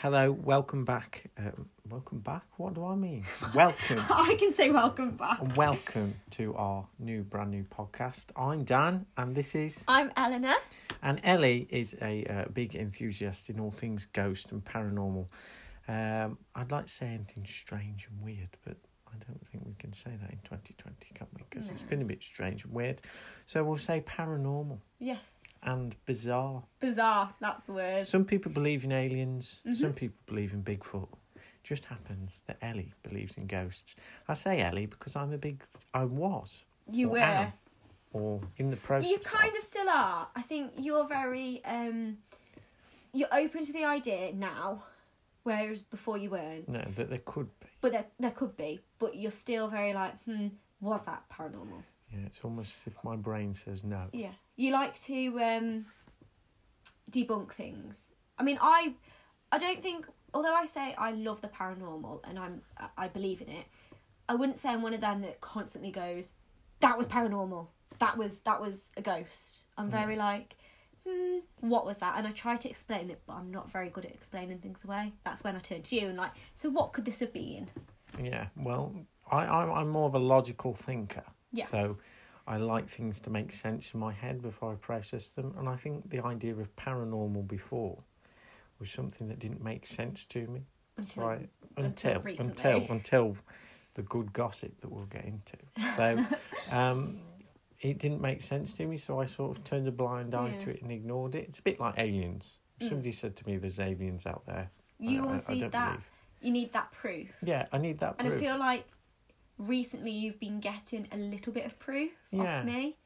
hello, welcome back. Uh, welcome back? What do I mean? Welcome. I can say welcome back. welcome to our new, brand new podcast. I'm Dan, and this is. I'm Eleanor. And Ellie is a uh, big enthusiast in all things ghost and paranormal. Um, I'd like to say anything strange and weird, but I don't think we can say that in 2020, can we? Because it's been a bit strange and weird. So we'll say paranormal Yes. And bizarre. Bizarre, that's the word. Some people believe in aliens, Mhm. some people believe in Bigfoot. Just happens that Ellie believes in ghosts. I say Ellie because I'm a big. I was. You were. am, or in the process. You kind of still are. I think you're very um you're open to the idea now, whereas before you weren't. No, that there could be. But there there could be. But you're still very like, hmm, was that paranormal? Yeah, it's almost as if my brain says no. Yeah. You like to um debunk things. I mean I I don't think although I say I love the paranormal and I'm I- I believe in it, I wouldn't say I'm one of them that constantly goes, That was paranormal. That was that was a ghost. I'm very like Hmm, what was that? And I try to explain it, but I'm not very good at explaining things away. That's when I turn to you and like, so what could this have been? Yeah, well, I, I'm, I'm more of a logical thinker. Yes. So I like things to make sense in my head before I process them. And I think the idea of paranormal before was something that didn't make sense to me. Until, right until until until until the good gossip that we'll get into. So um, it didn't make sense to me, so I sort of turned a blind eye Yeah. to it and ignored it. It's a bit like aliens. Mm. Somebody said to me, "There's aliens out there." You I- I- always I need that. believe. You need that proof. Yeah, I need that proof. And proof. I feel like recently you've been getting a little bit of proof Yeah. off me.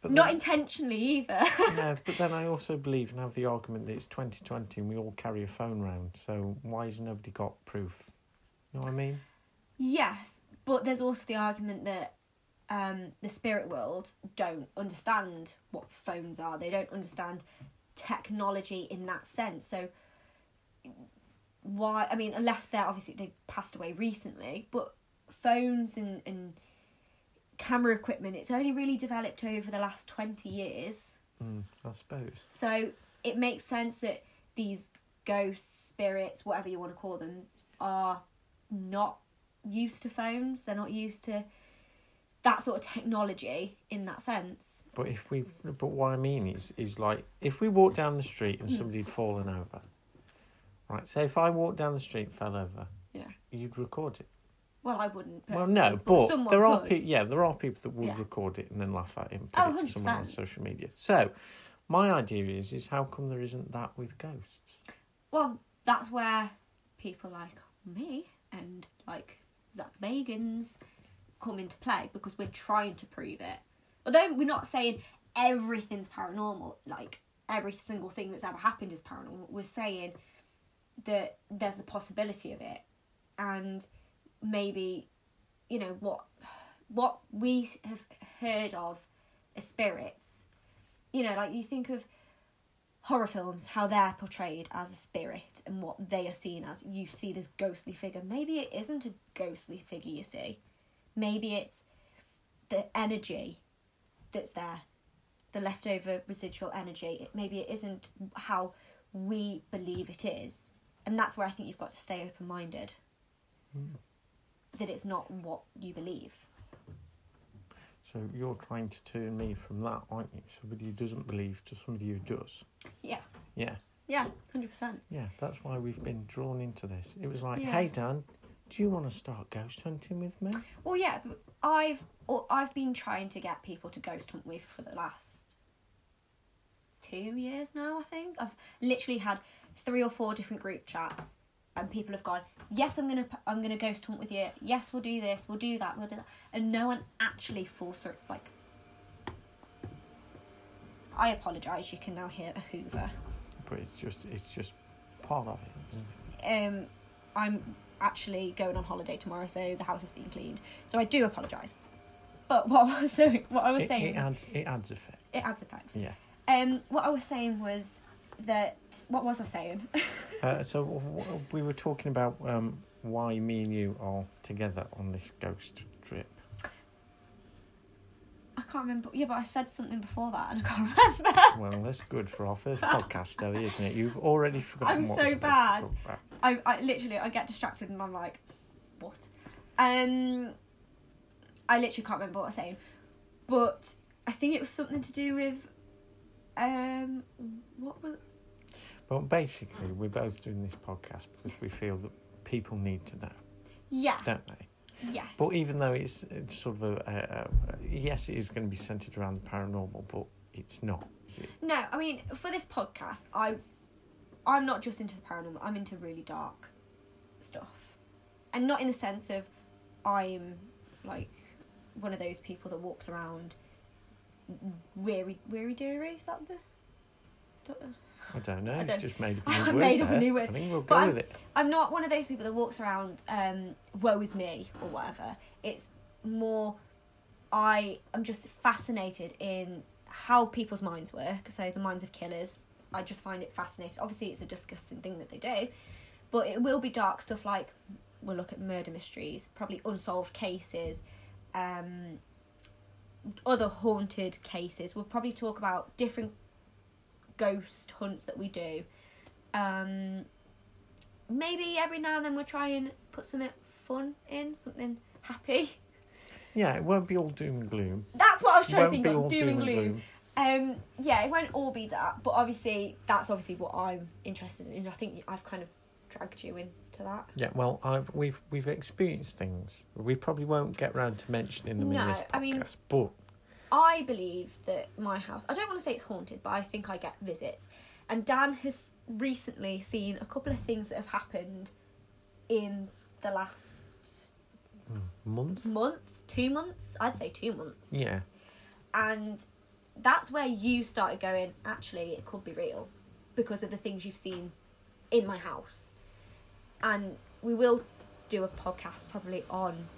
but Not then, intentionally either. no, but then I also believe and have the argument that it's 2020 and we all carry a phone round. So why has nobody got proof? You know what I mean? yes, but there's also the argument that um, the spirit world don't understand what phones are. They don't understand technology in that sense. So why? I mean, unless they're obviously they passed away recently, but phones and and camera equipment it's only really developed over the last 20 years Mm, I suppose. So it makes sense that these ghosts, spirits, whatever you want to call them, are not used to phones. They're not used to that sort of technology in that sense. But if we, but what I mean is, is like if we walked down the street and Mm. somebody had fallen over, right? Say if I walked down the street and fell over, Yeah. you'd record it. Well, I wouldn't. Well, no, but someone there are people. Yeah, there are people that would Yeah. record it and then laugh at put Oh, somewhere on social media. So, my idea is, is how come there isn't that with ghosts? Well, that's where people like me and like Zak Bagans come into play because we're trying to prove it. Although we're not saying everything's paranormal, like every single thing that's ever happened is paranormal, we're saying that there's the possibility of it. And maybe, you know, what what we have heard of as spirits, you know, like you think of horror films, how they're portrayed as a spirit and what they are seen as. You see this ghostly figure. Maybe it isn't a ghostly figure you see. Maybe it's the energy that's there, the leftover residual energy. Maybe it isn't how we believe it is. And that's where I think you've got to stay open minded. Hmm. That it's not what you believe. So you're trying to turn me from that, aren't you? Somebody who doesn't believe to somebody who does. Yeah. Yeah, Yeah, 100%. yeah. That's why we've been drawn into this. It was like, Yeah. hey Dan, do you want to start ghost hunting with me? Well, yeah, I've or I've been trying to get people to ghost hunt with for the last two years now. I think I've literally had three or four different group chats, and people have gone, "Yes, I'm gonna I'm gonna ghost hunt with you. Yes, we'll do this. We'll do that. We'll do that." And no one actually falls through. Like, I apologise. You can now hear a Hoover. But it's just, it's just part of it. Um, I'm actually going on holiday tomorrow, so the house is being cleaned. So I do apologise. But what I was saying, what I was It, saying, it adds, it adds effect. it adds effects. Yeah. Um, what I was saying was that what was I saying? Uh, so w- we were talking about um, why me and you are together on this ghost trip. I can't remember. Yeah, but I said something before that, and I can't remember. Well, that's good for our first podcast, Ellie, isn't it? You've already forgotten I'm so we're supposed to bad. I, I literally I get distracted and I'm like, what? Um, I literally can't remember what I was saying, but I think it was something to do with, um, what was? Well, basically, we're both doing this podcast because we feel that people need to know, Yeah, don't they? yeah, But even though it's, it's sort of a, a, a yes, it is going to be centered around the paranormal, but it's not, is it? No, I mean for this podcast, I, I'm not just into the paranormal. I'm into really dark stuff, and not in the sense of I'm like one of those people that walks around weary, weary, deary. Is that the? I don't know. I don't- just made up a new word. made up a new word. I think we'll But go I'm- with it. I'm not one of those people that walks around um, woe is me or whatever. It's more I am just fascinated in how people's minds work. So the minds of killers, I just find it fascinating. Obviously, it's a disgusting thing that they do, but it will be dark stuff like we'll look at murder mysteries, probably unsolved cases, um, other haunted cases. We'll probably talk about different ghost hunts that we do. Um, maybe every now and then we'll try and put something fun in, something happy. Yeah, it won't be all doom and gloom. That's what I was trying to think of. Doom and gloom. Um, yeah, it won't all be that, but obviously that's obviously what I'm interested in. I think I've kind of dragged you into that. Yeah, well, I've we've we've experienced things. We probably won't get round to mentioning them in this podcast, I mean- but I believe that my house, I don't want to say it's haunted, but I think I get visits. And Dan has recently seen a couple of things that have happened in the last mm, months. month, two months. I'd say two months. Yeah, And that's where you started going, actually, it could be real because of the things you've seen in my house. And we will do a podcast probably on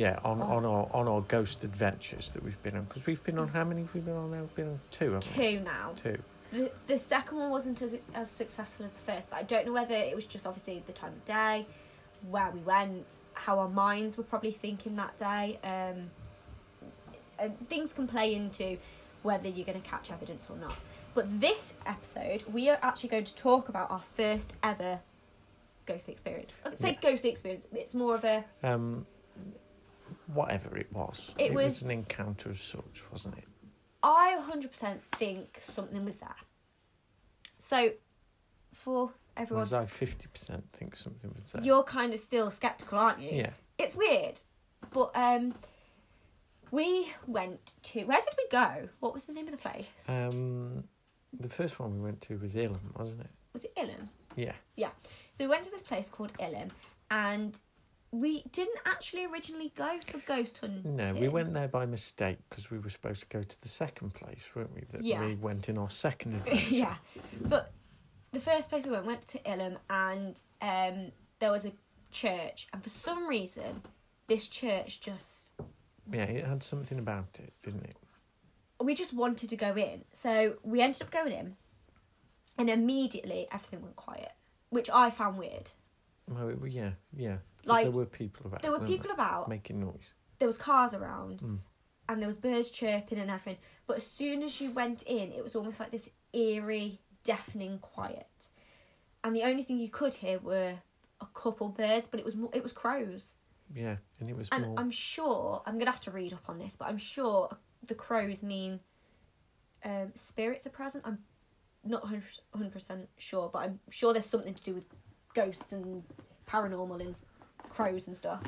yeah. On Oh. on our on our ghost adventures that we've been on because we've been on how many have we been on now? We've been on two. Haven't we? two now. Two. The, the second one wasn't as, as successful as the first, but I don't know whether it was just obviously the time of day, where we went, how our minds were probably thinking that day. Um, and things can play into whether you're going to catch evidence or not. But this episode, we are actually going to talk about our first ever ghostly experience. I'd say Yeah. ghostly experience. It's more of a Um, whatever it was, It was, was- an encounter as such, wasn't it? I 100% think something was there. So, for everyone, Whereas I fifty percent think something was there. you're kind of still skeptical, aren't you? yeah, It's weird, but um, we went to where did we go? What was the name of the place? um, the first one we went to was Elam, wasn't it? was it Ilham? Yeah. Yeah, So we went to this place called Ilam, and we didn't actually originally go for ghost hunting. no, we went there by mistake because we were supposed to go to the second place, weren't we? That Yeah. we went in our second adventure. yeah, but the first place we went went to Ilam, and um, there was a church, and for some reason, this church just yeah, it had something about it, didn't it? we just wanted to go in. So we ended up going in, and immediately everything went quiet, which I found weird. Well, yeah, yeah. Like, there were people about. There were people about, making noise. there was cars around, Mm. and there was birds chirping and everything. But as soon as you went in, it was almost like this eerie, deafening quiet, and the only thing you could hear were a couple birds, but it was mo- it was crows. Yeah, and it was And more. I'm sure I'm gonna have to read up on this, but I'm sure the crows mean um, spirits are present. I'm not hundred percent sure, but I'm sure there's something to do with ghosts and paranormal and crows and stuff.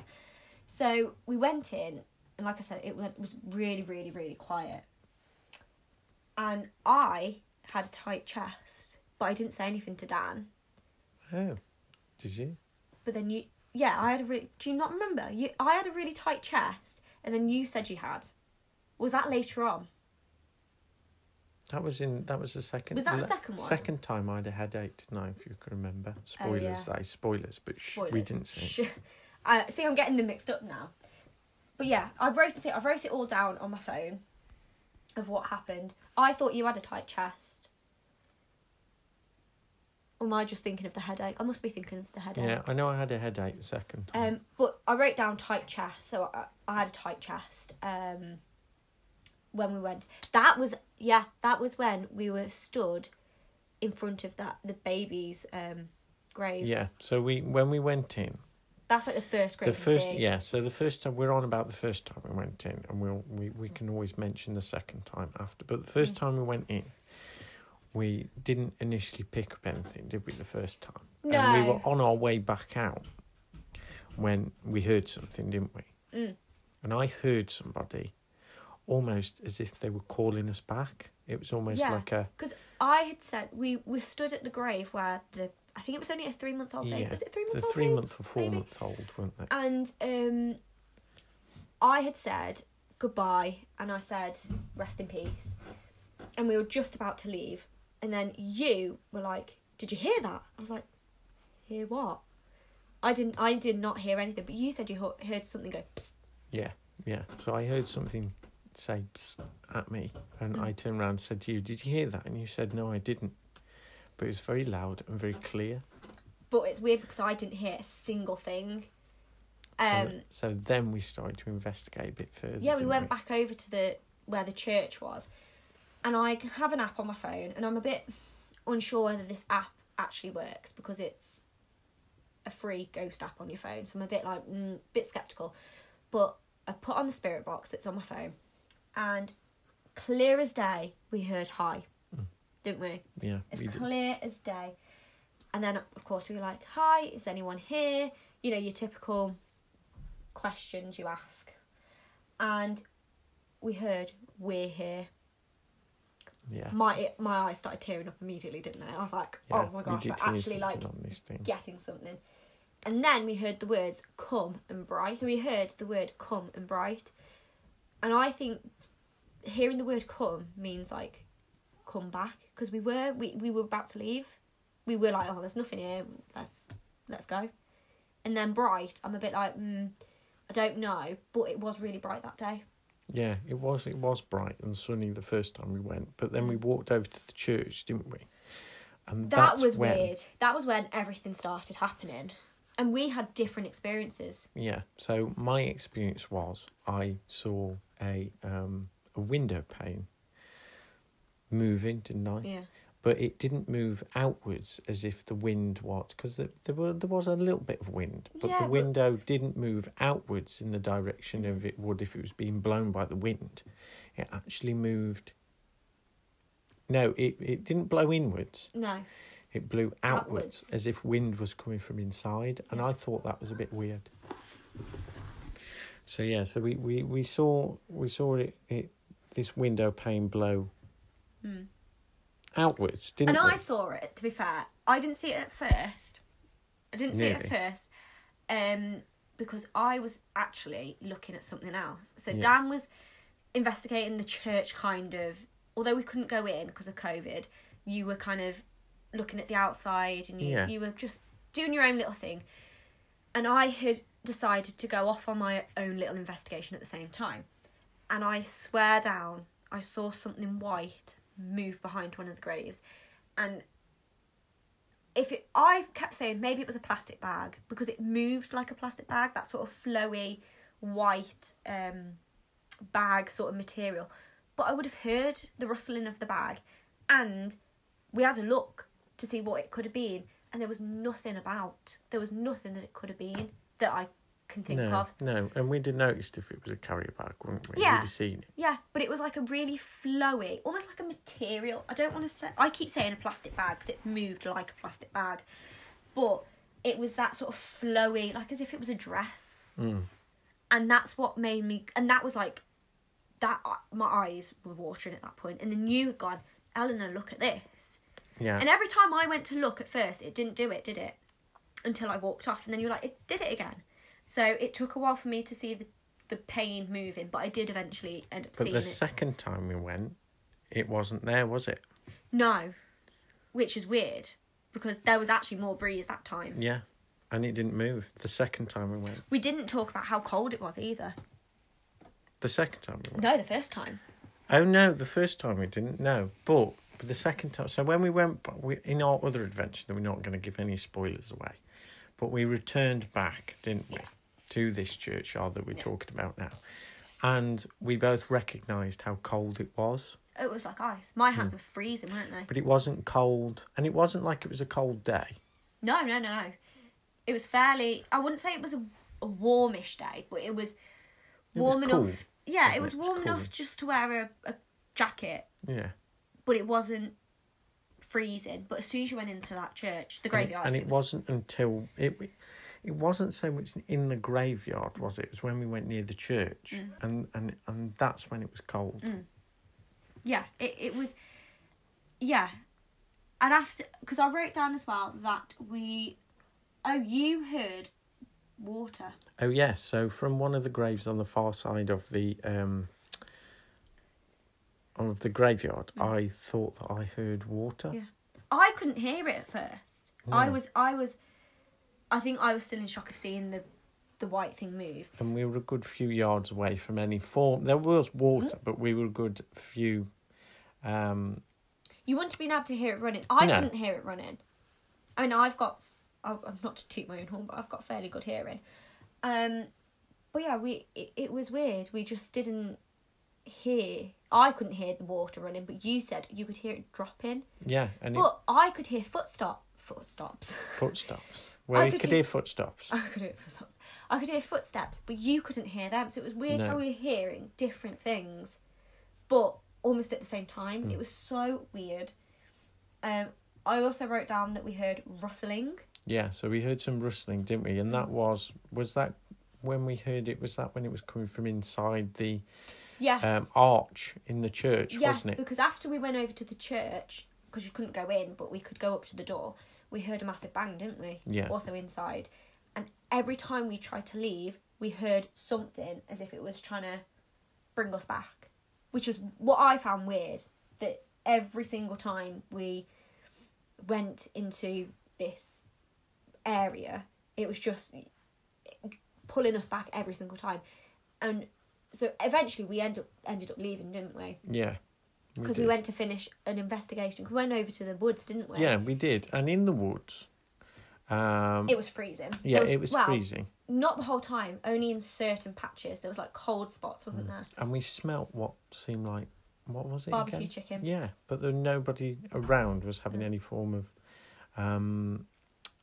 So we went in, and like I said, it went, was really, really, really quiet. And I had a tight chest, but I didn't say anything to Dan. Oh, did you? But then you, yeah, I had a really. Do you not remember? You, I had a really tight chest, and then you said you had. Was that later on? That was in. That was the second. Was that the second one? Second time I had a headache tonight, if you can remember. Spoilers, yeah. that is spoilers, but shh, we didn't see. Sh- I see. I'm getting them mixed up now. But yeah, I wrote it. I wrote it all down on my phone of what happened. I thought you had a tight chest. Or am I just thinking of the headache? I must be thinking of the headache. Yeah, I know I had a headache the second time. Um, but I wrote down tight chest, so I, I had a tight chest. Um, when we went, that was yeah, that was when we were stood in front of that the baby's um grave. Yeah. So we when we went in, That's like the first grave. the first yeah. So the first time we're on about the first time we went in, and we'll we we can always mention the second time after. But the first Mm. time we went in, we didn't initially pick up anything, did we? The first time, No. and we were on our way back out when we heard something, didn't we? Mm. And I heard somebody almost as if they were calling us back. It was almost Yeah. like I had said we we stood at the grave where the I think it was only a three month old baby. Yeah, Was it three month the old? three month or four month old, weren't they? And um, I had said goodbye, and I said rest in peace, and we were just about to leave, and then you were like, "Did you hear that?" I was like, "Hear what?" I didn't. I did not hear anything, but you said you heard something go. Psst. Yeah, yeah. So I heard something say at me, and Mm. I turned around and said to you, "Did you hear that?" And you said, "No, I didn't." But it was very loud and very clear. But it's weird because I didn't hear a single thing. So, Um, so then we started to investigate a bit further. yeah, we went back over to the where the church was, and I have an app on my phone, and I'm a bit unsure whether this app actually works because it's a free ghost app on your phone. So I'm a bit like, mm, bit skeptical. But I put on the spirit box that's on my phone, and clear as day, we heard hi, Mm. didn't we? Yeah, As we did. clear as day. And then, of course, we were like, Hi, is anyone here? You know, your typical questions you ask. And we heard, We're here. Yeah. My my eyes started tearing up immediately, didn't they? I was like, yeah, Oh my gosh, we're actually like something on this thing. getting something. And then we heard the words come and bright. So we heard the word come and bright. And I think hearing the word come means like come back because we were we, we were about to leave. We were like, oh, there's nothing here. Let's let's go. And then bright, I'm a bit like, mm, I don't know, but it was really bright that day. Yeah, it was. It was bright and sunny the first time we went, but then we walked over to the church, didn't we? And. That was when, weird. That was when everything started happening, and we had different experiences. Yeah. So my experience was I saw a um a window pane moving, didn't I? Yeah. But it didn't move outwards as if the wind was because there, there were there was a little bit of wind, but Yeah, the but- window didn't move outwards in the direction of it would if it was being blown by the wind. It actually moved. No, it, it didn't blow inwards. No. It blew outwards, Outwards. as if wind was coming from inside, and I thought that was a bit weird. So yeah, so we, we, we saw we saw it, it this window pane blow Hmm. outwards, didn't And we? I saw it, to be fair. I didn't see it at first. I didn't see it at first. Um, because I was actually looking at something else. So Yeah. Dan was investigating the church kind of although we couldn't go in because of COVID, you were kind of looking at the outside and you Yeah. you were just doing your own little thing. And I had decided to go off on my own little investigation at the same time. And I swear down, I saw something white move behind one of the graves. And if it, I kept saying maybe it was a plastic bag because it moved like a plastic bag, that sort of flowy white um, bag sort of material. But I would have heard the rustling of the bag, and we had a look to see what it could have been, and there was nothing about. There was nothing that it could have been that I can think no, of. no, and we'd have noticed if it was a carrier bag, wouldn't we? Yeah. We'd have seen it. Yeah, but it was like a really flowy, almost like a material. I don't want to say. I keep saying a plastic bag because it moved like a plastic bag, but it was that sort of flowy, like as if it was a dress. Mm. And that's what made me. And that was like that. uh, My eyes were watering at that point, and then you had gone, Eleanor, look at this. Yeah, And every time I went to look at first, it didn't do it, did it? Until I walked off, and then you were like, it did it again. So it took a while for me to see the the pain moving, but I did eventually end up but seeing the it. second time we went, it wasn't there, was it? No, which is weird because there was actually more breeze that time. Yeah, and it didn't move. The second time we went. We didn't talk about how cold it was either. The second time we went. No, the first time. Oh no, the first time we didn't. No, but but the second time. So when we went, we, in our other adventure, that we're not going to give any spoilers away, but we returned back, didn't we, Yeah. To this churchyard that we're Yeah. talking about now, and we both recognised how cold it was. Oh, it was like ice. My hands hmm. were freezing, weren't they? But it wasn't cold, and it wasn't like it was a cold day. No, no, no, no. It was fairly. I wouldn't say it was a, a warmish day, but it was It was warm cool, enough. Yeah, it was it? It was warm enough just to wear a, a jacket, Yeah. but it wasn't freezing. But as soon as you went into that church, the And graveyard, And it it, was, wasn't until it it wasn't so much in the graveyard, was it? It was when we went near the church, Mm. and, and and that's when it was cold. yeah, it it was, yeah. And after, because I wrote down as well that we, oh, you heard water. Oh yes, so from one of the graves on the far side of the um of the graveyard, I thought that I heard water. Mm. Yeah. I couldn't hear it at first. I was, I was, I think I was still in shock of seeing the, the white thing move. And we were a good few yards away from any form. There was water, Mm. but we were a good few. Um, You wouldn't have been able to hear it running. I No. couldn't hear it running. I mean, I've got, I'm not to toot my own horn, but I've got fairly good hearing. Um, but yeah, we it, it was weird. We just didn't hear. I couldn't hear the water running, but you said you could hear it dropping. yeah, and it, But I could hear footstop footstops. footsteps. Where I you could could hear- hear footsteps. I could hear footsteps. I could hear footsteps, but you couldn't hear them. So it was weird No. how we were hearing different things, but almost at the same time. Hmm. It was so weird. Um, I also wrote down that we heard rustling. Yeah, so we heard some rustling, didn't we? And Mm. that was was that when we heard it? Was that when it was coming from inside the Yes. um, arch in the church, yes, wasn't it? because after we went over to the church, because you couldn't go in, but we could go up to the door, we heard a massive bang, didn't we? Yeah. Also inside. And every time we tried to leave, we heard something as if it was trying to bring us back. Which was what I found weird. That every single time we went into this area, it was just pulling us back every single time. And so eventually we end up ended up leaving, didn't we? Yeah. Because we, did. went to finish an investigation. We went over to the woods, didn't we? Yeah, we did. And in the woods, um, It was freezing. yeah, There it was well, freezing. Not the whole time. Only in certain patches. There was like cold spots, wasn't there? And we smelt what seemed like, what was it Barbecue again? chicken. Yeah, but there nobody around was having any form of um,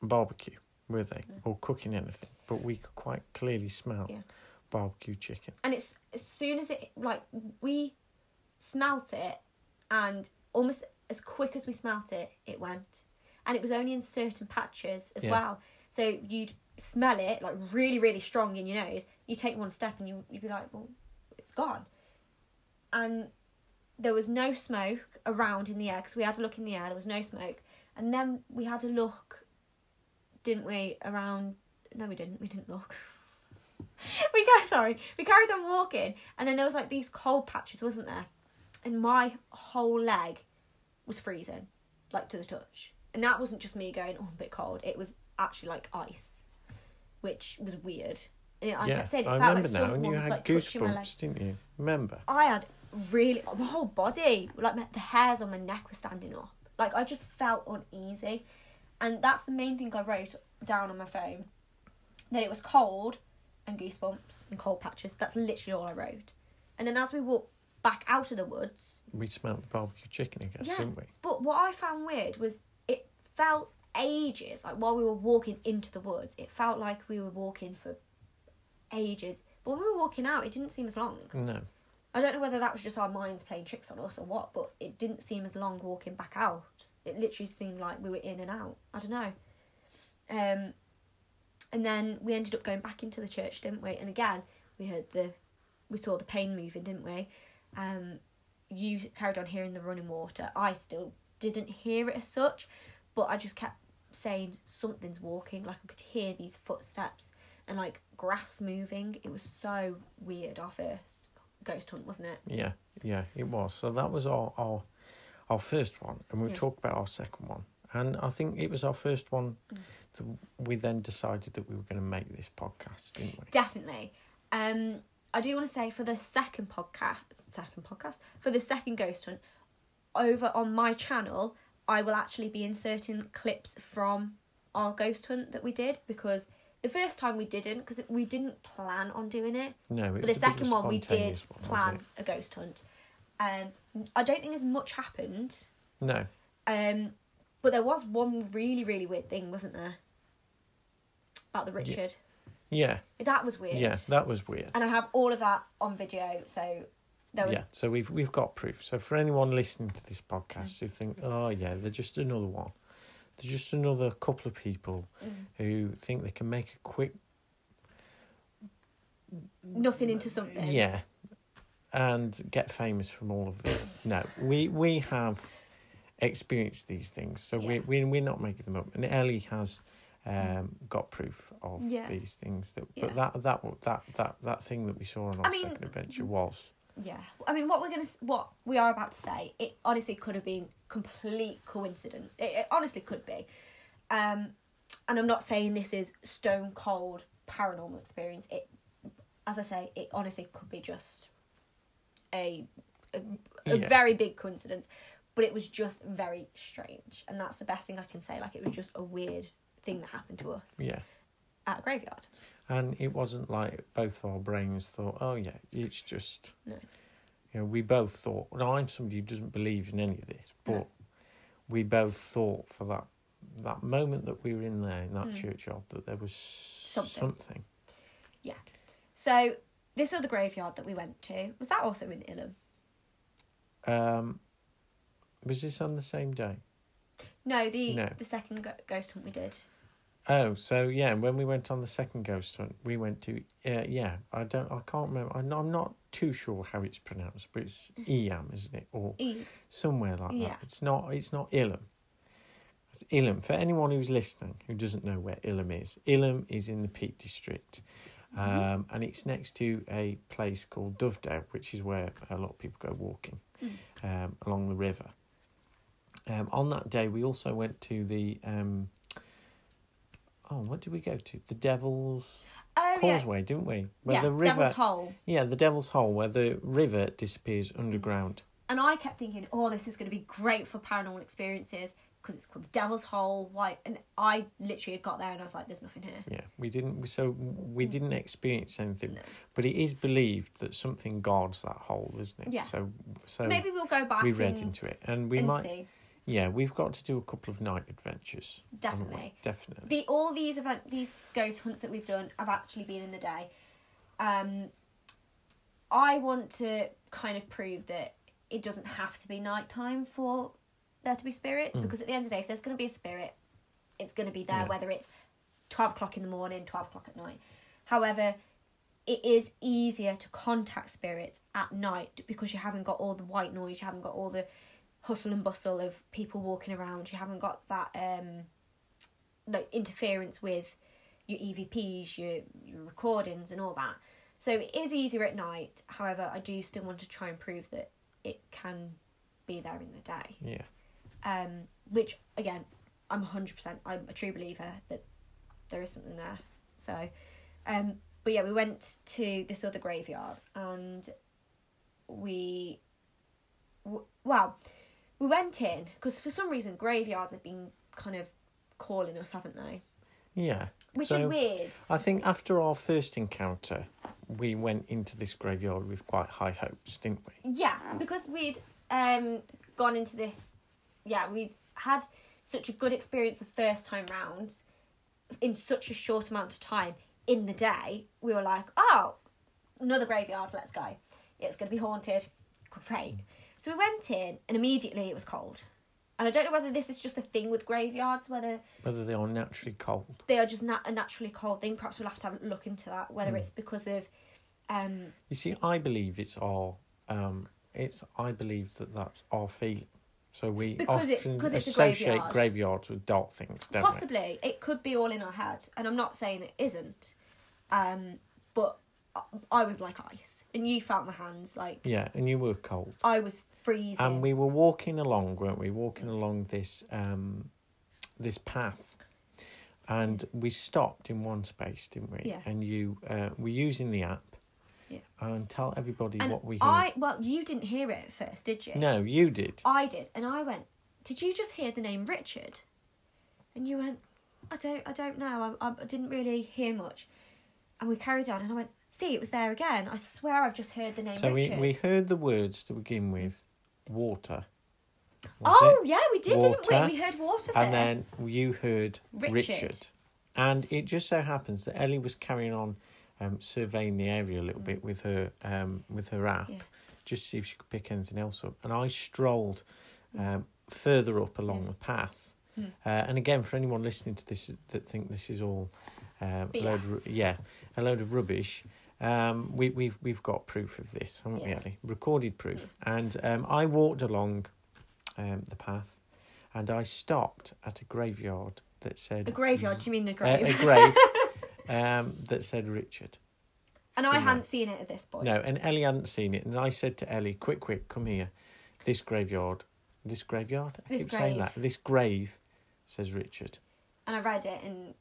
barbecue, were they? Or cooking anything. But we could quite clearly smell Yeah. barbecue chicken. And it's as soon as it like we smelt it, and almost as quick as we smelt it, it went. And it was only in certain patches as Yeah. well. So you'd smell it like really, really strong in your nose. You take one step and you you'd be like, well, it's gone. And there was no smoke around in the air because we had to look in the air. There was no smoke, and then we had to look, didn't we? Around no, we didn't. We didn't look. we go sorry. We carried on walking, and then there was like these cold patches, wasn't there? And my whole leg was freezing, like to the touch. And that wasn't just me going, "Oh, I'm a bit cold." It was actually like ice, which was weird. And I yeah, kept saying it I felt remember like now, and you was had like touching my leg. goosebumps, didn't you? Remember? I had really my whole body, like my, the hairs on my neck were standing up. Like I just felt uneasy, and that's the main thing I wrote down on my phone. That it was cold and goosebumps and cold patches. That's literally all I wrote. And then as we walked back out of the woods, We smelt the barbecue chicken again, yeah. didn't we? But what I found weird was it felt ages like while we were walking into the woods. It felt like we were walking for ages. But when we were walking out, it didn't seem as long. No. I don't know whether that was just our minds playing tricks on us or what, but it didn't seem as long walking back out. It literally seemed like we were in and out. I don't know. Um, and then we ended up going back into the church, didn't we? And again, we heard the, we saw the pain moving, didn't we? Um, you carried on hearing the running water. I still didn't hear it as such, but I just kept saying something's walking. Like I could hear these footsteps and like grass moving. It was so weird. Our first ghost hunt, wasn't it? Yeah, yeah, it was. So that was our our, our first one, and we Yeah. talked about our second one. And I think it was our first one Mm. that we then decided that we were going to make this podcast, didn't we? Definitely. Um, I do want to say for the second podcast, second podcast for the second ghost hunt, over on my channel, I will actually be inserting clips from our ghost hunt that we did because the first time we didn't because we didn't plan on doing it. No, it But the a bit of second one we did one, plan a ghost hunt. Um, I don't think as much happened. No, Um, But there was one really, really weird thing, wasn't there? About the Richard. Yeah, That was weird. yeah, that was weird. And I have all of that on video, so there was Yeah, so we've we've got proof. So for anyone listening to this podcast who think, oh yeah, they're just another one, they're just another couple of people Mm. who think they can make a quick nothing into something. yeah, and get famous from all of this. No, we we have experienced these things, so we we we're not making them up. And Ellie has um, got proof of Yeah. these things. That Yeah. but that that that that that thing that we saw on our I mean- second adventure was Yeah. I mean, what we're gonna, what we are about to say, it honestly could have been complete coincidence. It, it honestly could be. Um, and I'm not saying this is stone cold paranormal experience. It, as I say, it honestly could be just a a, a Yeah. very big coincidence, but it was just very strange, and that's the best thing I can say. Like it was just a weird thing that happened to us yeah. at a graveyard. And it wasn't like both of our brains thought, oh yeah, it's just. No. You know, we both thought. Now I'm somebody who doesn't believe in any of this, but No. we both thought for that that moment that we were in there in that Mm. churchyard that there was Something. something. Yeah. So this other graveyard that we went to was that also in Ilam? Um, was this on the same day? No, the No. the second ghost hunt we did. Oh, so yeah, when we went on the second ghost hunt, we went to uh, yeah. I don't, I can't remember. I'm not, I'm not too sure how it's pronounced, but it's Eyam, isn't it, or E. somewhere like Yeah. that. It's not. It's not Ilham. It's Ilham. For anyone who's listening who doesn't know where Ilam is, Ilam is in the Peak District, Mm-hmm. um, and it's next to a place called Dovedale, which is where a lot of people go walking Mm. um, along the river. Um, on that day, we also went to the. Um, oh, what did we go to? The Devil's Oh yeah, Causeway, didn't we? Where yeah. the river. Devil's Hole. Yeah, the Devil's Hole, where the river disappears underground. And I kept thinking, oh, this is going to be great for paranormal experiences because it's called the Devil's Hole. Why? And I literally had got there and I was like, there's nothing here. Yeah, we didn't. So we mm. didn't experience anything, No. but it is believed that something guards that hole, isn't it? Yeah. So, so Maybe we'll go back we read and, into it, and we and might. see. Yeah, we've got to do a couple of night adventures. Definitely. definitely. The all these event these ghost hunts that we've done have actually been in the day. Um, I want to kind of prove that it doesn't have to be nighttime for there to be spirits Mm. because at the end of the day, if there's going to be a spirit, it's going to be there Yeah. whether it's twelve o'clock in the morning, twelve o'clock at night. However, it is easier to contact spirits at night because you haven't got all the white noise, you haven't got all the hustle and bustle of people walking around, you haven't got that um like interference with your EVPs, your your recordings and all that. So it is easier at night. However, I do still want to try and prove that it can be there in the day. Yeah, Um, which again, I'm 100%. I'm a true believer that there is something there. So, um, but yeah, we went to this other graveyard and we, w- well, we went in because for some reason graveyards have been kind of calling us, haven't they? yeah. Which So- is weird. I think after our first encounter, we went into this graveyard with quite high hopes, didn't we? Yeah, because we'd um gone into this. Yeah, we'd had such a good experience the first time round in such a short amount of time in the day. We were like, oh, another graveyard, let's go. It's going to be haunted. Great. So we went in, and immediately it was cold. And I don't know whether this is just a thing with graveyards, whether Whether they are naturally cold. they are just a naturally cold thing. Perhaps we'll have to have a look into that. Whether Mm. it's because of, um, You see, I believe it's our. Um, it's. I believe that that's our feeling. So we Because often it's- it's a associate graveyard. graveyards with dark things, don't Possibly, it could be all in our head, and I'm not saying it isn't. Um, but I- I was like ice, and you felt my hands like? Yeah, and you were cold. I was freezing. And we were walking along, weren't we? Walking along this um, this path, and we stopped in one space, didn't we? Yeah. And you uh, were using the app. Yeah. And tell everybody and what we heard. I well, you didn't hear it at first, did you? No, you did. I did, and I went. Did you just hear the name Richard? And you went. I don't. I don't know. I, I didn't really hear much. And we carried on, and I went. See, it was there again. I swear, I've just heard the name So we, we heard the words to begin with, water, oh it? yeah, we did, Water. didn't we? We heard water and first. then you heard Richard. Richard. And it just so happens that Ellie was carrying on um, surveying the area a little bit with her um, with her app, Mm. Yeah. just to see if she could pick anything else up. And I strolled um, further up along Yeah. the path. Mm. Uh, and again, for anyone listening to this that think this is all um, a load of, yeah, a load of rubbish. Um, we, we've we've got proof of this, haven't we, Yeah. Ellie? Recorded proof. And um, I walked along um, the path, and I stopped at a graveyard that said a graveyard? Do you mean a grave? a grave um, that said Richard. and I hadn't seen it at this point. No, and Ellie hadn't seen it, and I said to Ellie, "Quick, quick, come here. This graveyard, this graveyard. I This keep saying that. This grave says Richard. And I read it, and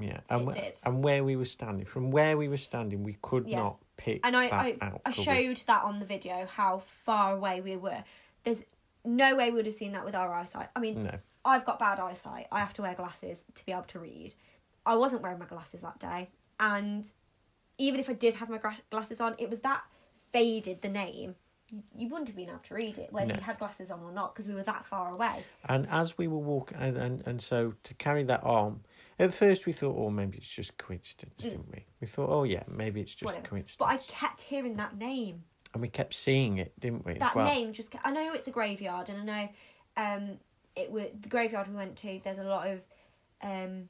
Yeah, and It did. and where we were standing, from where we were standing, we could Yeah. not pick and I that I, out. I could we? showed that on the video how far away we were. There's no way we would have seen that with our eyesight. I mean, No, I've got bad eyesight. I have to wear glasses to be able to read. I wasn't wearing my glasses that day, and even if I did have my glasses on, it was that faded the name. You, you wouldn't have been able to read it whether No. you had glasses on or not because we were that far away. and as we were walking, and, and and so to carry that on. At first, we thought, oh, maybe it's just coincidence, Mm. didn't we? We thought, oh yeah, maybe it's just Whatever. coincidence. But I kept hearing that name. and we kept seeing it, didn't we? as that well? name just ca- I know it's a graveyard and I know um it was the graveyard we went to there's a lot of um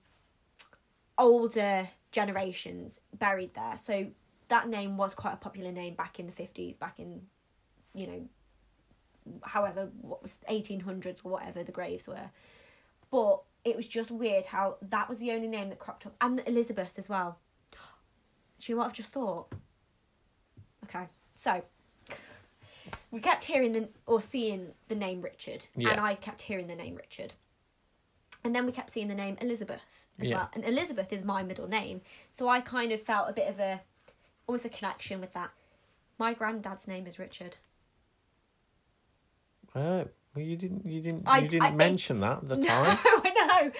older generations buried there so that name was quite a popular name back in the 50s back in you know however what was 1800s or whatever the graves were but it was just weird how that was the only name that cropped up and Elizabeth as well do you know what I've just thought okay so we kept hearing the or seeing the name Richard, Yeah. and I kept hearing the name Richard, and then we kept seeing the name Elizabeth as Yeah. well. And Elizabeth is my middle name, so I kind of felt a bit of a almost a connection with that. My granddad's name is Richard. Oh, well, you didn't, you didn't, I- you didn't I- mention that at the No, time. Know,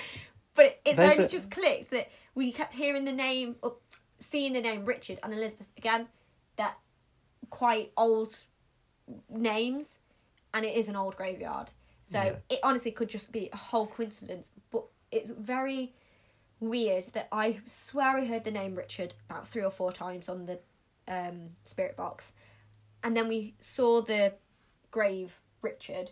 but it's There's only a- just clicked that we kept hearing the name, or seeing the name Richard and Elizabeth again. That quite old names, and it is an old graveyard. So Yeah. it honestly could just be a whole coincidence, but it's very weird that I swear I heard the name Richard about three or four times on the um, spirit box, and then we saw the grave Richard,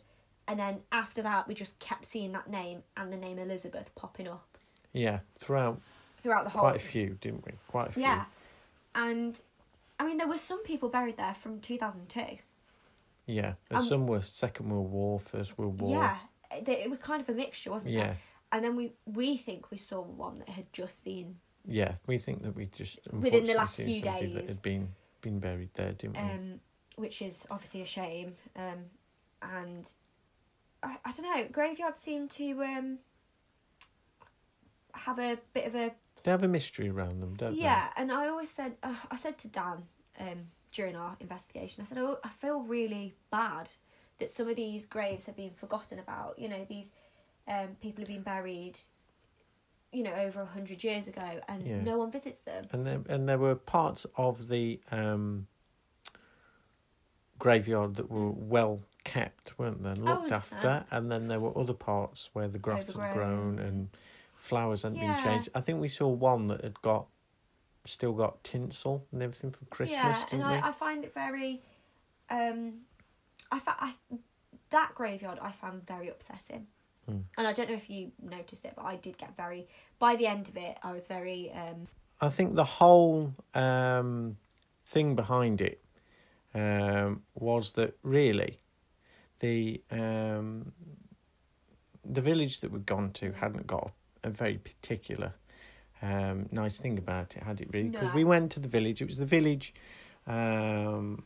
and then after that we just kept seeing that name and the name Elizabeth popping up Yeah, throughout throughout the whole. quite a few, didn't we? Quite a few. Yeah, and I mean there were some people buried there from two thousand two. Yeah, and Um, some were Second World War, First World War. Yeah, it, it was kind of a mixture, wasn't yeah, it? And then we we think we saw one that had just been yeah. We think that we just Within the last few somebody that days. had been been buried there, didn't we? um, which is obviously a shame. Um, and I, I don't know, graveyards seem to um have a bit of a they have a mystery around them, don't they? yeah. And I always said, uh, I said to Dan um during our investigation, I said, oh, I feel really bad that some of these graves have been forgotten about. You know, these um people have been buried. You know, over a hundred years ago, and Yeah. no one visits them. And there and there were parts of the um, graveyard that were well kept, weren't there? and Looked 100%. after, and then there were other parts where the grass had grown and flowers hadn't Yeah. been changed. I think we saw one that had got still got tinsel and everything for Christmas, yeah, and we? I, I find it very, um, I, fa- I that graveyard I found very upsetting, Hmm. and I don't know if you noticed it, but I did get very. By the end of it, I was very. Um, I think the whole um, thing behind it um, was that really the um, the village that we'd gone to hadn't got a very particular um, nice thing about it, had it really? Because No. we went to the village. It was the village um,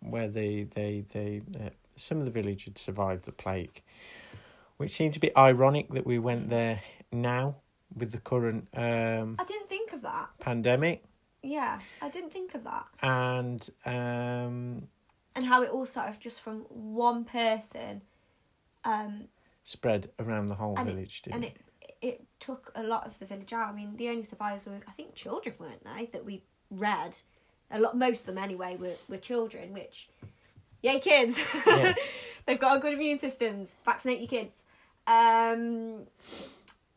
where they they they uh, some of the village had survived the plague, which seemed a bit ironic that we went there now with the current um, I didn't think of that. pandemic Yeah, I didn't think of that, and um, and how it all started just from one person, um, spread around the whole it- village. Didn't and it? it it took a lot of the village out. I mean, the only survivors were I think children, weren't they? That we read, a lot, most of them anyway, were were children, which Yay, kids! Yeah. They've got a good immune systems. Vaccinate your kids. Um,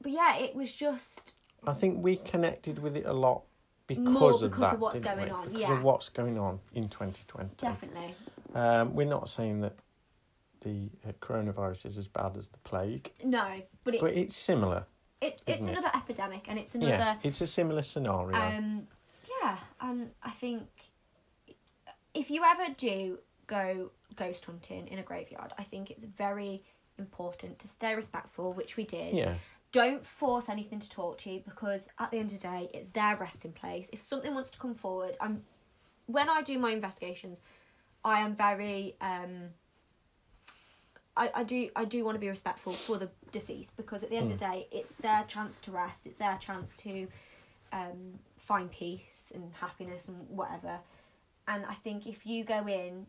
but yeah, it was just I think we connected with it a lot because More of that. of what's going we? on, Because yeah. of what's going on in 2020. definitely. Um, we're not saying that the uh, coronavirus is as bad as the plague, No, but it, but it's similar. it's it's isn't it? another epidemic, and it's Yeah, another it's a similar scenario. Um, yeah, and I think if you ever do go ghost hunting in a graveyard, I think it's very important to stay respectful, which we did. yeah, Don't force anything to talk to you because at the end of the day, it's their resting place. If something wants to come forward, I'm when I do my investigations, I am very um. I, I do I do want to be respectful for the deceased because at the end of the day it's their chance to rest it's their chance to um, find peace and happiness and whatever. And I think if you go in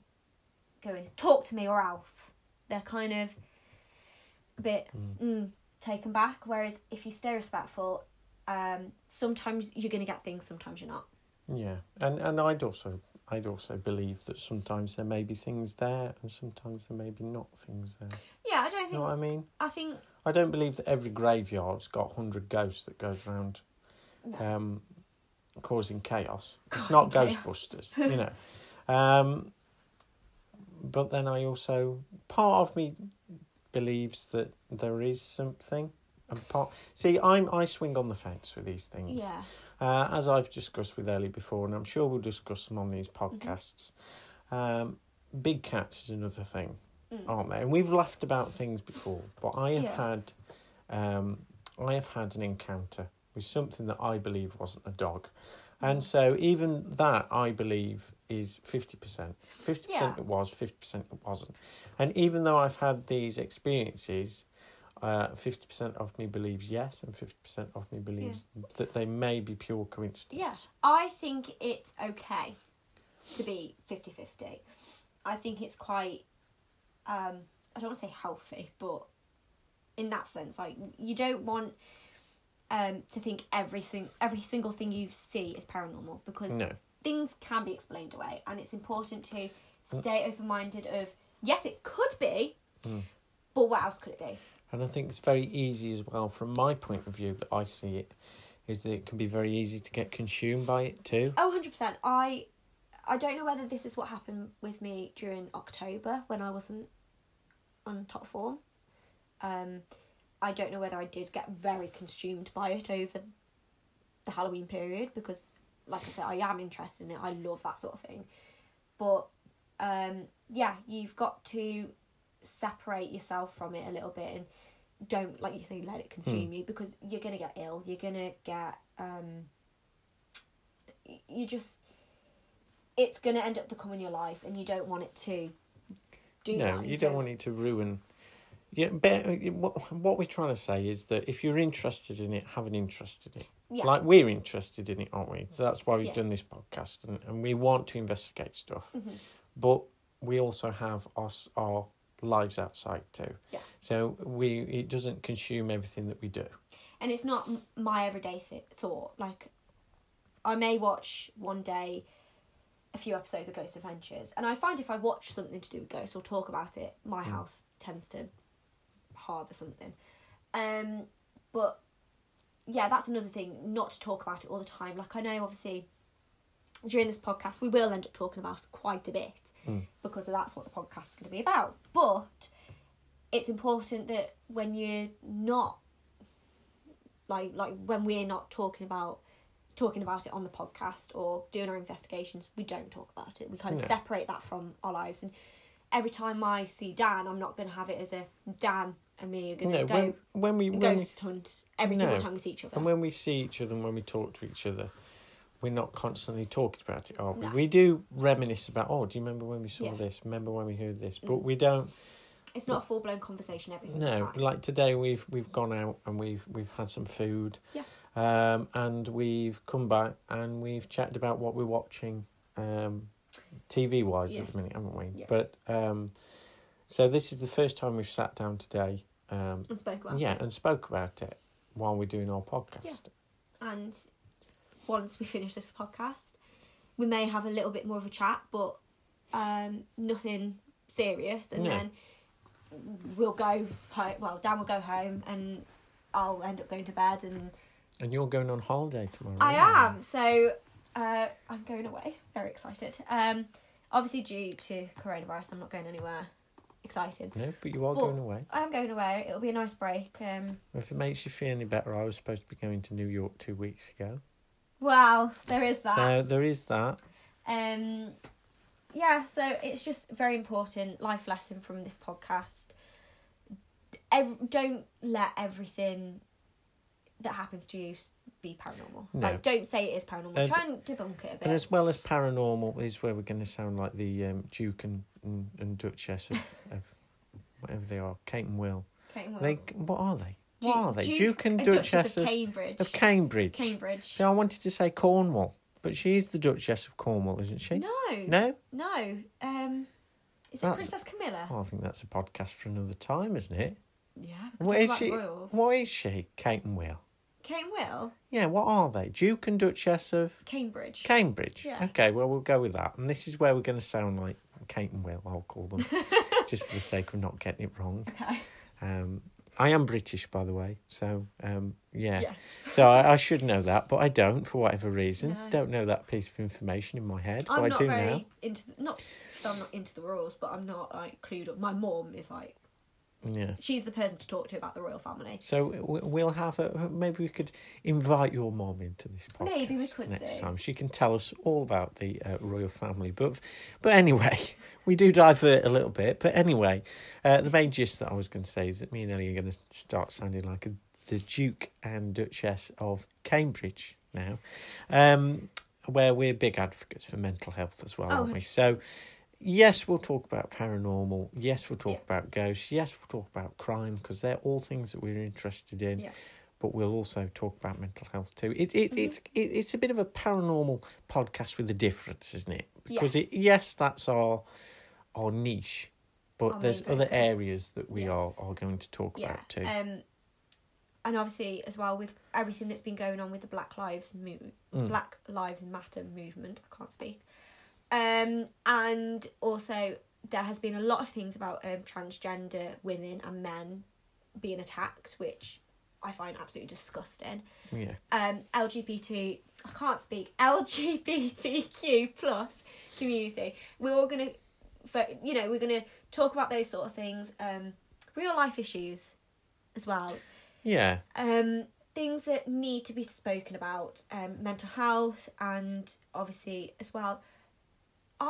go going talk to me or else they're kind of a bit mm, taken back. Whereas if you stay respectful um, sometimes you're going to get things sometimes you're not. Yeah, and and I'd also I'd also believe that sometimes there may be things there, and sometimes there may be not things there. yeah I don't You think know what I mean? I think I don't believe that every graveyard's got hundred ghosts that goes around no. um, causing chaos. it's not chaos. Ghostbusters, you know. Um, but then I also part of me believes that there is something. And part see, I'm I swing on the fence with these things. yeah Uh, as I've discussed with Ellie before, and I'm sure we'll discuss them on these Mm-hmm. podcasts. Um, big cats is another thing, Mm. aren't they? And we've laughed about things before, but I have Yeah. had, um, I have had an encounter with something that I believe wasn't a dog, Mm. and so even that I believe is fifty percent. Fifty percent Yeah. it was, fifty percent it wasn't, and even though I've had these experiences. Uh, Fifty percent of me believes yes, and fifty percent of me believes that they may be pure coincidence. Yeah, I think it's okay to be 50 50. I think it's quite, um, I don't want to say healthy, but in that sense, like, you don't want um, to think everything, every single thing you see is paranormal because No. things can be explained away, and it's important to stay open minded of, yes, it could be, Mm. but what else could it be? And I think it's very easy as well, from my point of view, that I see it, is that it can be very easy to get consumed by it too. Oh, 100%. I I don't know whether this is what happened with me during October when I wasn't on top form. Um, I don't know whether I did get very consumed by it over the Halloween period because, like I said, I am interested in it. I love that sort of thing. But um, yeah, you've got to separate yourself from it a little bit and don't, like you say, let it consume you because you're gonna get ill. You're gonna get um, you just it's going to end up becoming your life and you don't want it to do no, you don't want it to ruin. Yeah, but uh, what what we're trying to say is that if you're interested in it, have an interest in it. yeah Like we're interested in it, aren't we? So that's why we've Yeah. done this podcast, and, and we want to investigate stuff. Mhm. But we also have us our lives outside too. Yeah. So we it doesn't consume everything that we do. and it's not my everyday th- thought like i may watch one day a few episodes of ghost adventures and i find if i watch something to do with ghosts or talk about it my house tends to harbour something um but yeah that's another thing not to talk about it all the time like i know obviously during this podcast we will end up talking about it quite a bit Mm. because that's what the podcast is going to be about but it's important that when you're not like like when we're not talking about talking about it on the podcast or doing our investigations we don't talk about it we kind of No. separate that from our lives and every time i see dan i'm not going to have it as a dan and me are going to No, go when when we when we, ghost hunt every single No. time we see each other and when we see each other and when we talk to each other, we're not constantly talking about it, are we? No. We do reminisce about. Oh, do you remember when we saw Yeah. this? Remember when we heard this? Mm. But we don't. it's not a full-blown conversation every single No, time like today we've we've gone out and we've we've had some food. Yeah. Um, and we've come back and we've chatted about what we're watching, um, TV wise Yeah. at the minute, haven't we? Yeah. But um, so this is the first time we've sat down today. Um, and spoke about yeah, it and spoke about it while we're doing our podcast. Yeah. and once we finish this podcast we may have a little bit more of a chat but um, nothing serious, and No. then we'll go home. Well, Dan will go home, and I'll end up going to bed, and And you're going on holiday tomorrow. I am. So uh, I'm going away. Very excited. Um, obviously due to coronavirus, I'm not going anywhere. Excited. No, but you are Well- going away. I'm going away. It'll be a nice break. Um, If it makes you feel any better, I was supposed to be going to New York two weeks ago. Well, there is that. So there is that. Um, yeah, so it's just very important life lesson from this podcast. Ev- don't let everything that happens to you be paranormal. No. Like, don't say it is paranormal. And- Try and debunk it a bit. And as well as paranormal is where we're going to sound like the um, Duke and, and, and Duchess of, of whatever they are, Kate and Will. Okay, well, They what are they? What are they? Duke Duke, and a Duchess, of of, Cambridge. of Cambridge. Cambridge. So I wanted to say Cornwall, but she's the Duchess of Cornwall, isn't she? no, No? no. Um, is it Princess Camilla? Well, I think that's a podcast for another time, isn't it? Yeah. What is she? royals. What is she? Kate and Will. Kate and Will. Yeah, what are they? Duke and Duchess of Cambridge. Cambridge. Yeah. Okay, well we'll go with that. And this is where we're going to sound like Kate and Will. I'll call them, just for the sake of not getting it wrong. okay. Um, I am British, by the way, so um, yeah. Yes. So I, I should know that, but I don't for whatever reason. No. Don't know that piece of information in my head, I'm but not I do very now. into the, not. I'm not into the royals, but I'm not like clued up. My mom is like Yeah. she's the person to talk to about the royal family. So we- we'll have a maybe we could invite your mom into this podcast Maybe we could next do. time. She can tell us all about the uh, royal family. But but anyway, we do divert a little bit. But anyway, uh, the main gist that I was going to say is that me and Ellie are going to start sounding like a, the Duke and Duchess of Cambridge now, um, where we're big advocates for mental health as well, Oh, aren't we? So. Yes, we'll talk about paranormal. Yes, we'll talk Yeah. about ghosts. Yes, we'll talk about crime because they're all things that we're interested in. Yeah. But we'll also talk about mental health too. It, it, Mhm. It's it, it's a bit of a paranormal podcast with a difference, isn't it? Because Yes. it yes, that's our our niche, but Our there's other areas that we Yeah. are, are going to talk about too. Um, and obviously as well with everything that's been going on with the Black Lives Mo- Mm. Black Lives Matter movement. I can't speak. Um, and also there has been a lot of things about um, transgender women and men being attacked, which I find absolutely disgusting. yeah, um, LGBT, I can't speak, LGBTQ plus community. We're all gonna, for you know, we're gonna talk about those sort of things, um, real life issues as well, yeah, um, things that need to be spoken about, um, mental health, and obviously as well.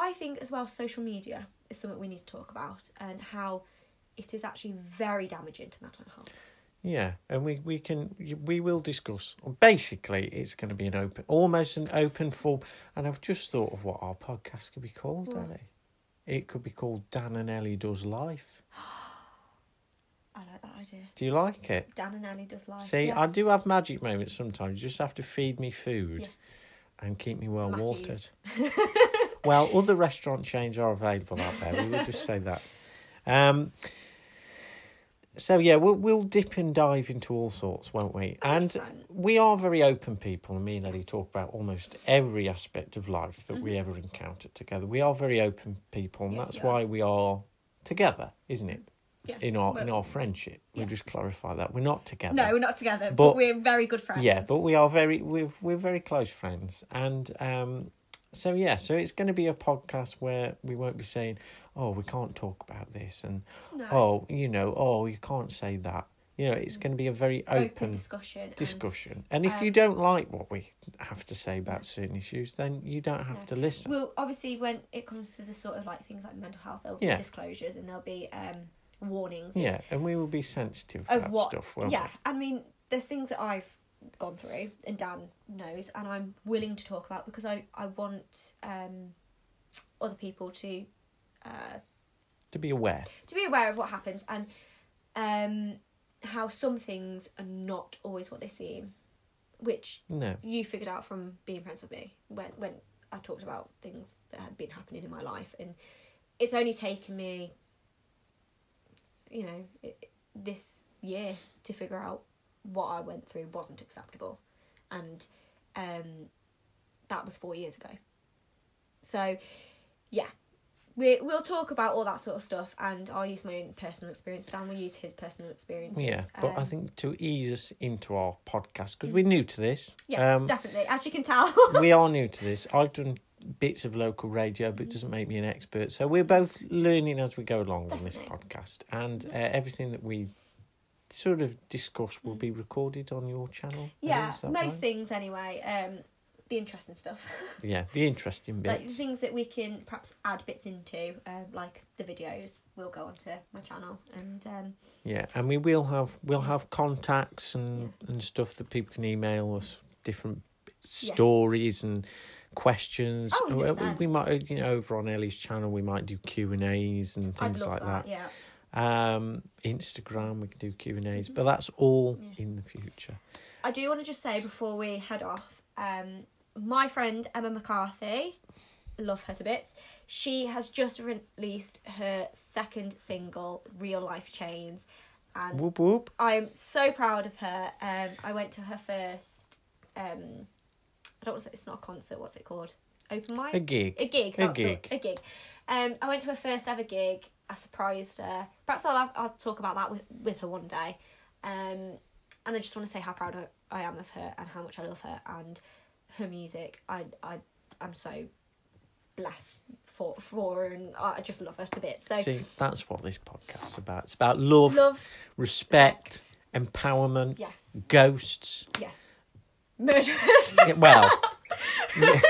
I think as well, social media is something we need to talk about, and how it is actually very damaging to mental health. yeah. And we we can we will discuss. Basically, it's going to be an open, almost an open form. And I've just thought of what our podcast could be called, What? Ellie. It could be called Dan and Ellie Does Life. I like that idea. Do you like it? Dan and Ellie does life. See, I do have magic moments sometimes. You just have to feed me food Yeah. and keep me well Mackies. watered. well, other restaurant chains are available out there. We will just say that. Um, so yeah, we'll we'll dip and dive into all sorts, won't we? And we are very open people, and me and Ellie talk about almost every aspect of life that we Mhm. ever encounter together. We are very open people, and Yes, that's we why we are together, isn't it? Yeah. In our in our friendship, yeah. we just clarify that we're not together. No, we're not together, but, But- we're very good friends. Yeah, but we are very we're we're very close friends, and um, so yeah, so it's going to be a podcast where we won't be saying, "Oh, we can't talk about this," and no. "Oh, you know, oh, you can't say that." You know, it's going to be a very open, open, discussion. discussion. And if um, you don't like what we have to say about certain issues, then you don't have No. to listen. well, obviously, when it comes to the sort of like things like mental health, there'll Yeah. be disclosures and there'll be um, warnings. yeah, and we will be sensitive Of about what? stuff. Yeah. I mean, there's things that I've gone through, and Dan knows, and I'm willing to talk about because I I want um, other people to uh. To be aware. to be aware of what happens and um, how some things are not always what they seem, which No. you figured out from being friends with me when when I talked about things that had been happening in my life, and it's only taken me, you know, it, this year to figure out what I went through wasn't acceptable, and um, that was four years ago. So, yeah, we we'll talk about all that sort of stuff, and I'll use my own personal experience. Dan will use his personal experience. Yeah, but I Um, think to ease us into our podcast because we're new to this. yes, um, definitely. As you can tell, we are new to this. I've done bits of local radio, but it doesn't make me an expert. So we're both learning as we go along on this podcast, and uh, everything that we sort of discuss will be recorded on your channel. yeah, most right? things anyway. Um, the interesting stuff, Yeah, the interesting bits. like bits. things that we can perhaps add bits into, um, like the videos, will go onto my channel, and um, Yeah, and we will have we'll have contacts and Yeah. and stuff that people can email us different Yeah. stories and questions. Oh, 100%. we might you know over on Ellie's channel we might do Q and A's and things like that. that. Yeah, Um, Instagram we can do Q and A's, but that's all. Yeah. in the future. I do want to just say before we head off, um, my friend Emma McCarthy, love her to bits. She has just released her second single, Real Life Chains, and Whoop whoop. I'm so proud of her. Um, I went to her first. Um, I don't want to say it's not a concert. What's it called? Open mic. A gig. A gig. A gig. A gig. Um, I went to her first ever gig. I surprised her. Perhaps I'll have, I'll talk about that with with her one day. Um, and I just want to say how proud I, am of her and how much I love her and her music. I I I'm so blessed for for her and I just love her to bits. So See, that's what this podcast's about. It's about love, love. respect, empowerment, Yes. ghosts. Yes. Murderers. Well, yeah,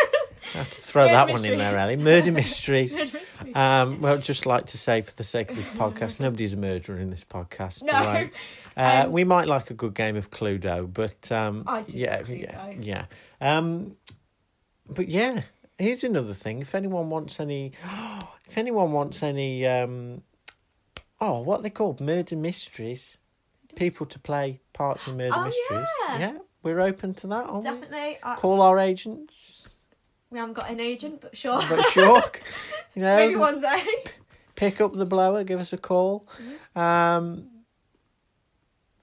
I have to throw Murder that one in there. Ellie. Murder mysteries. Murder mysteries. Um, well, I'd just like to say, for the sake of this podcast, nobody's a murderer in this podcast. No. right? Uh, Um, we might like a good game of Cluedo, but um, I yeah, love yeah, yeah. Um, but yeah, here's another thing. If anyone wants any, if anyone wants any, um, oh, what are they called? Murder mysteries. People to play parts in murder Oh, mysteries. yeah. we're open to that, aren't we? Definitely. I, Call our agents. We haven't got an agent, but sure. But sure, you know, Maybe one day. pick up the blower, give us a call. Mm-hmm. Um,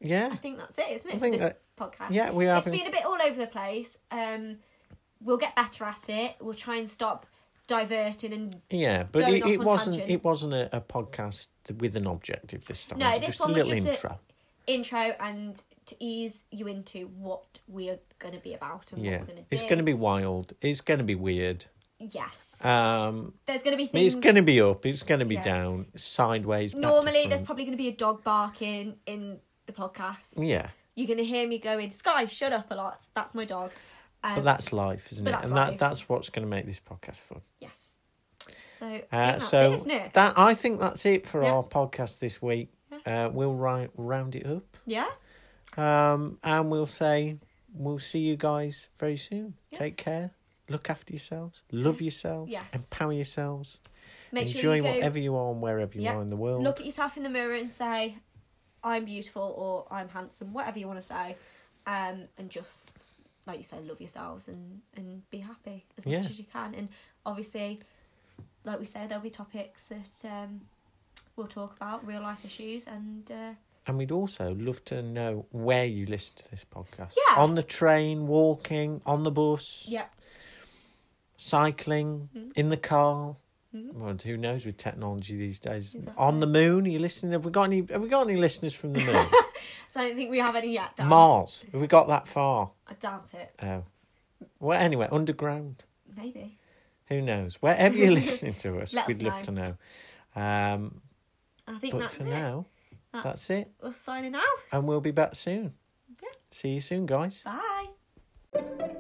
I think that's it, isn't it? I for think this that- podcast. yeah, we It's have. been a bit all over the place. Um, we'll get better at it. We'll try and stop diverting and Yeah, but it, it wasn't. It wasn't a, a podcast with an objective this time. No, this just one a was little just a- intro. intro and to ease you into what we are going to be about and yeah, what we're going to do. it's going to be wild. It's going to be weird. Yes. Um, There's going to be things. it's going to be up. It's going to be Yeah. down, sideways. Normally, there's probably going to be a dog barking in the podcast. yeah, You're going to hear me going, Sky, shut up a lot. That's my dog. Um, but that's life, isn't it? and that that's what's going to make this podcast fun. Yes. So, Uh, so it, that I think that's it for Yeah. our podcast this week. Uh, we'll ri- round it up. Yeah. Um, and we'll say we'll see you guys very soon. Yes. Take care. Look after yourselves. Love yourselves. Yes. Empower yourselves. Make Enjoy sure you go whatever you are and wherever you Yeah. are in the world. look at yourself in the mirror and say, I'm beautiful or I'm handsome, whatever you want to say. Um, and just, like you say, love yourselves and, and be happy as Yeah. much as you can. And obviously, like we said, there'll be topics that um, we'll talk about, real life issues. And uh, and we'd also love to know where you listen to this podcast. Yeah. On the train, walking, on the bus, yeah, cycling, Mhm. in the car. Mhm. Well, who knows with technology these days? Exactly. On the moon, are you listening? Have we got any? Have we got any listeners from the moon? so I don't think we have any yet, Dan. Mars? Have we got that far? I doubt it. Oh, well. Anyway, underground. Maybe. Who knows? Wherever you're listening to us, Let we'd us love to know. Um, I think but for it. now, that's, That's it. Us signing out. And we'll be back soon. Yeah. See you soon, guys. Bye.